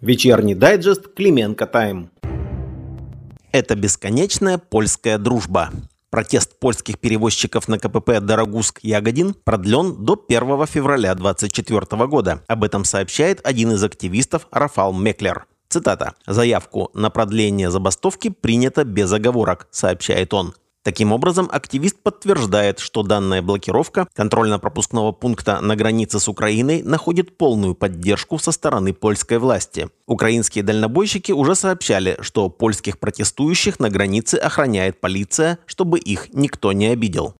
Вечерний дайджест Клименко Тайм. Это бесконечная польская дружба. Протест польских перевозчиков на КПП Дорогуск-Ягодин продлен до 1 февраля 2024 года. Об этом сообщает один из активистов Рафал Меклер. Цитата. «Заявку на продление забастовки принято без оговорок», сообщает он. Таким образом, активист подтверждает, что данная блокировка контрольно-пропускного пункта на границе с Украиной находит полную поддержку со стороны польской власти. Украинские дальнобойщики уже сообщали, что польских протестующих на границе охраняет полиция, чтобы их никто не обидел.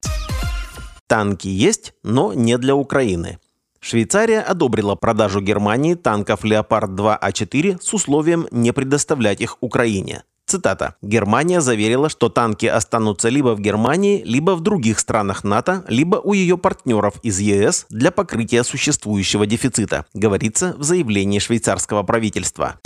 Танки есть, но не для Украины. Швейцария одобрила продажу Германии танков «Леопард-2А4» с условием не предоставлять их Украине. Цитата. «Германия заверила, что танки останутся либо в Германии, либо в других странах НАТО, либо у ее партнеров из ЕС для покрытия существующего дефицита», говорится в заявлении швейцарского правительства.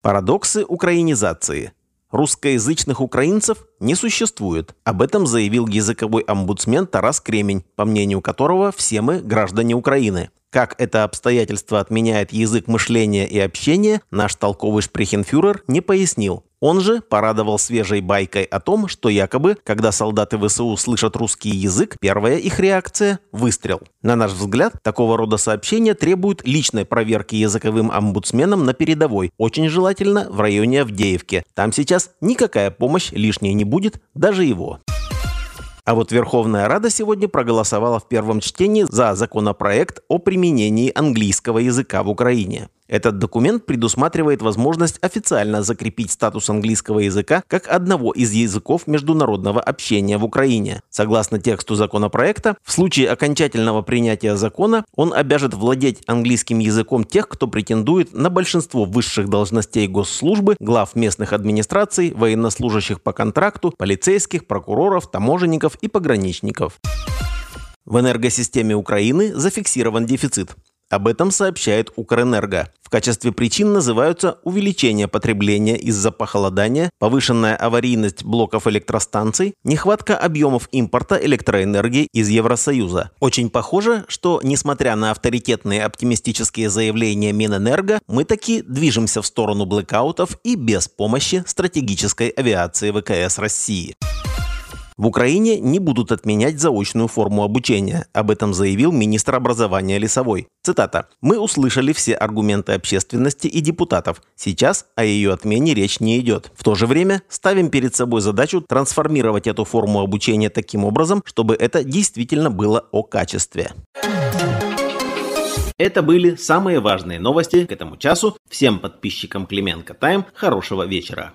Парадоксы украинизации. Русскоязычных украинцев не существует. Об этом заявил языковой омбудсмен Тарас Кремень, по мнению которого все мы граждане Украины. Как это обстоятельство отменяет язык мышления и общения, наш толковый шпрехенфюрер не пояснил. Он же порадовал свежей байкой о том, что якобы, когда солдаты ВСУ слышат русский язык, первая их реакция – выстрел. На наш взгляд, такого рода сообщения требуют личной проверки языковым омбудсменом на передовой, очень желательно в районе Авдеевки. Там сейчас никакая помощь лишней не будет, даже его. А вот Верховная Рада сегодня проголосовала в первом чтении за законопроект о применении английского языка в Украине. Этот документ предусматривает возможность официально закрепить статус английского языка как одного из языков международного общения в Украине. Согласно тексту законопроекта, в случае окончательного принятия закона он обяжет владеть английским языком тех, кто претендует на большинство высших должностей госслужбы, глав местных администраций, военнослужащих по контракту, полицейских, прокуроров, таможенников и пограничников. В энергосистеме Украины зафиксирован дефицит. Об этом сообщает Укрэнерго. В качестве причин называются увеличение потребления из-за похолодания, повышенная аварийность блоков электростанций, нехватка объемов импорта электроэнергии из Евросоюза. Очень похоже, что, несмотря на авторитетные оптимистические заявления Минэнерго, мы таки движемся в сторону блэкаутов и без помощи стратегической авиации ВКС России. В Украине не будут отменять заочную форму обучения. Об этом заявил министр образования Лесовой. Цитата. «Мы услышали все аргументы общественности и депутатов. Сейчас о ее отмене речь не идет. В то же время ставим перед собой задачу трансформировать эту форму обучения таким образом, чтобы это действительно было о качестве». Это были самые важные новости к этому часу. Всем подписчикам Клименко Тайм хорошего вечера.